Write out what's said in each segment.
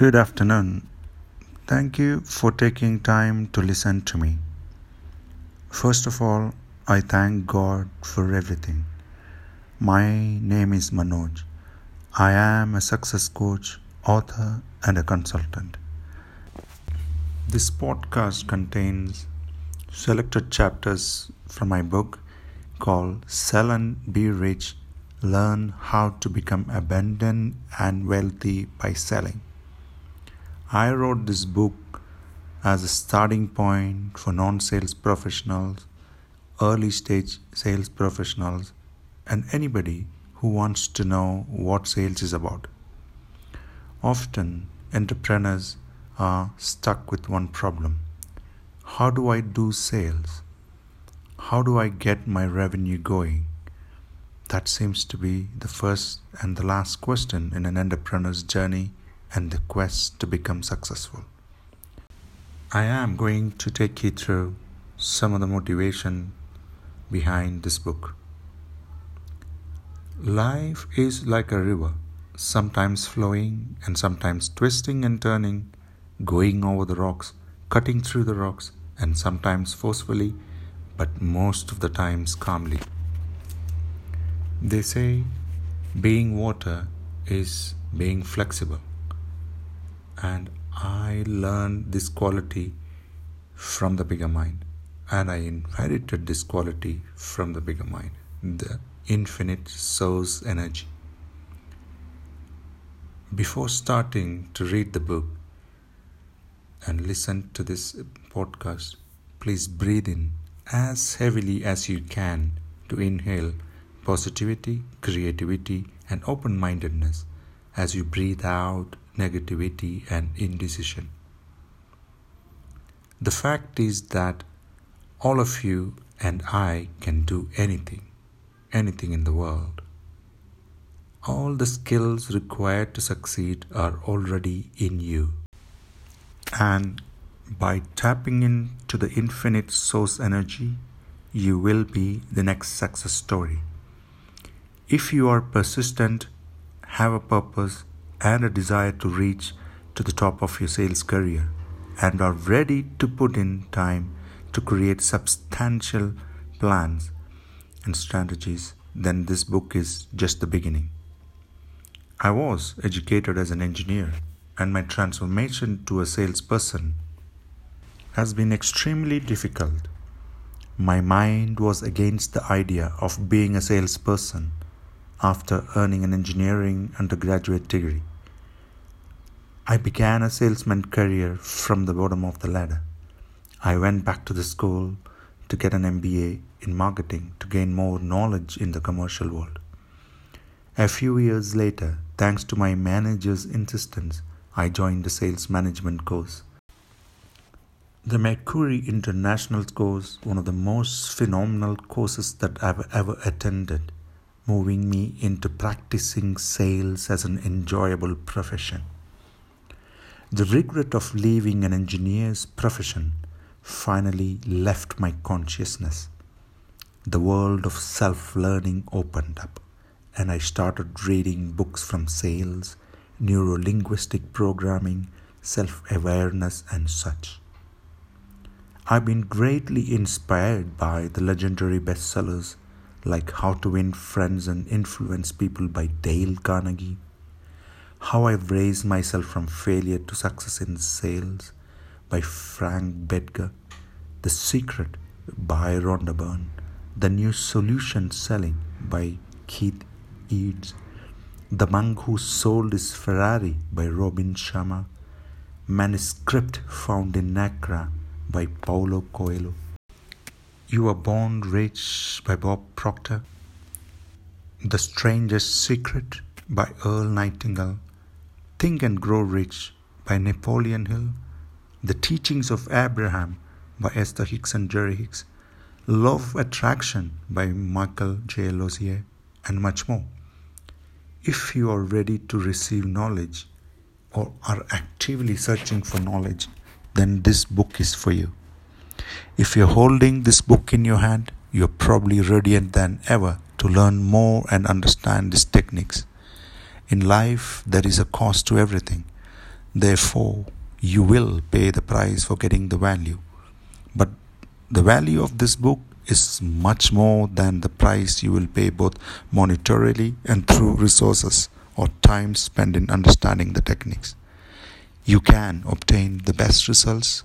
Good afternoon. Thank you for taking time to listen to me. First of all, I thank God for everything. My name is Manoj. I am a success coach, author, and a consultant. This podcast contains selected chapters from my book called Sell and Be Rich Learn How to Become Abundant and Wealthy by Selling. I wrote this book as a starting point for non sales professionals, early stage sales professionals, and anybody who wants to know what sales is about. Often, entrepreneurs are stuck with one problem How do I do sales? How do I get my revenue going? That seems to be the first and the last question in an entrepreneur's journey and the quest to become successful. I am going to take you through some of the motivation behind this book. Life is like a river, sometimes flowing and sometimes twisting and turning, going over the rocks, cutting through the rocks, and sometimes forcefully, but most of the times calmly. They say being water is being flexible and I learned this quality from the bigger mind and I inherited this quality from the bigger mind the infinite source energy. Before starting to read the book and listen to this podcast, please breathe in as heavily as you can to inhale positivity, creativity, and open mindedness as you breathe out negativity, and indecision. The fact is that all of you and I can do anything, anything in the world. All the skills required to succeed are already in you. And by tapping into the infinite source energy, you will be the next success story. If you are persistent, have a purpose, and a desire to reach to the top of your sales career and are ready to put in time to create substantial plans and strategies, then this book is just the beginning. I was educated as an engineer, and my transformation to a salesperson has been extremely difficult. My mind was against the idea of being a salesperson after earning an engineering undergraduate degree. I began a salesman career from the bottom of the ladder. I went back to the school to get an MBA in marketing to gain more knowledge in the commercial world. A few years later, thanks to my manager's insistence, I joined the sales management course. The Mercury International course, one of the most phenomenal courses that I've ever attended moving me into practicing sales as an enjoyable profession. The regret of leaving an engineer's profession finally left my consciousness. The world of self learning opened up, and I started reading books from sales, neuro linguistic programming, self awareness, and such. I've been greatly inspired by the legendary bestsellers like How to Win Friends and Influence People by Dale Carnegie, How I've Raised Myself from Failure to Success in Sales by Frank Bettger, The Secret by Rhonda Byrne, The New Solution Selling by Keith Eades, The Monk Who Sold His Ferrari by Robin Sharma, Manuscript Found in Accra by Paulo Coelho. You Were Born Rich by Bob Proctor, The Strangest Secret by Earl Nightingale, Think and Grow Rich by Napoleon Hill, The Teachings of Abraham by Esther Hicks and Jerry Hicks, Love Attraction by Michael J. Losier, and much more. If you are ready to receive knowledge or are actively searching for knowledge, then this book is for you. If you're holding this book in your hand, you're probably radiant than ever to learn more and understand these techniques. In life, there is a cost to everything. Therefore, you will pay the price for getting the value. But the value of this book is much more than the price you will pay both monetarily and through resources or time spent in understanding the techniques. You can obtain the best results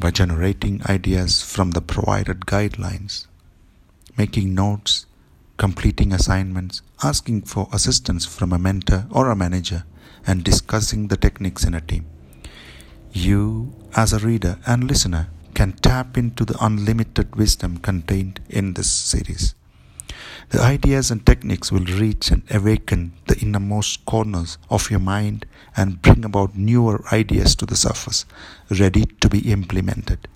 by generating ideas from the provided guidelines, making notes, completing assignments, asking for assistance from a mentor or a manager, and discussing the techniques in a team. You, as a reader and listener, can tap into the unlimited wisdom contained in this series. The ideas and techniques will reach and awaken the innermost corners of your mind and bring about newer ideas to the surface, ready to be implemented.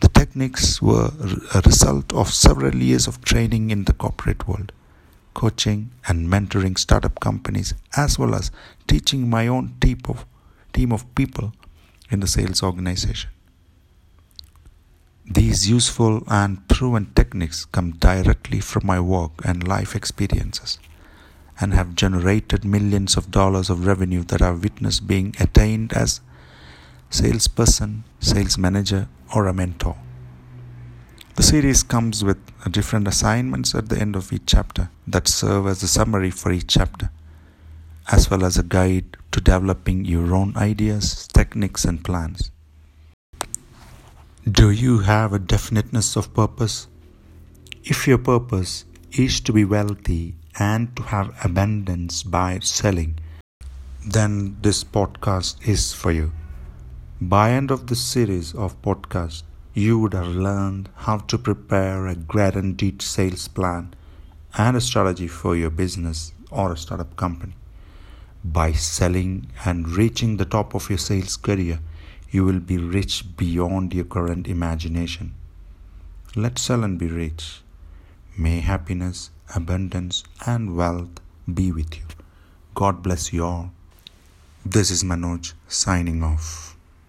The techniques were a result of several years of training in the corporate world, coaching and mentoring startup companies, as well as teaching my own team of, team of people in the sales organization. These useful and proven techniques come directly from my work and life experiences and have generated millions of dollars of revenue that I've witnessed being attained as salesperson, sales manager, or a mentor. The series comes with different assignments at the end of each chapter that serve as a summary for each chapter, as well as a guide to developing your own ideas, techniques, and plans. Do you have a definiteness of purpose? If your purpose is to be wealthy and to have abundance by selling, then this podcast is for you. By end of this series of podcast, you would have learned how to prepare a guaranteed sales plan and a strategy for your business or a startup company. By selling and reaching the top of your sales career, you will be rich beyond your current imagination. Let's sell and be rich. May happiness, abundance, and wealth be with you. God bless you all. This is Manoj signing off.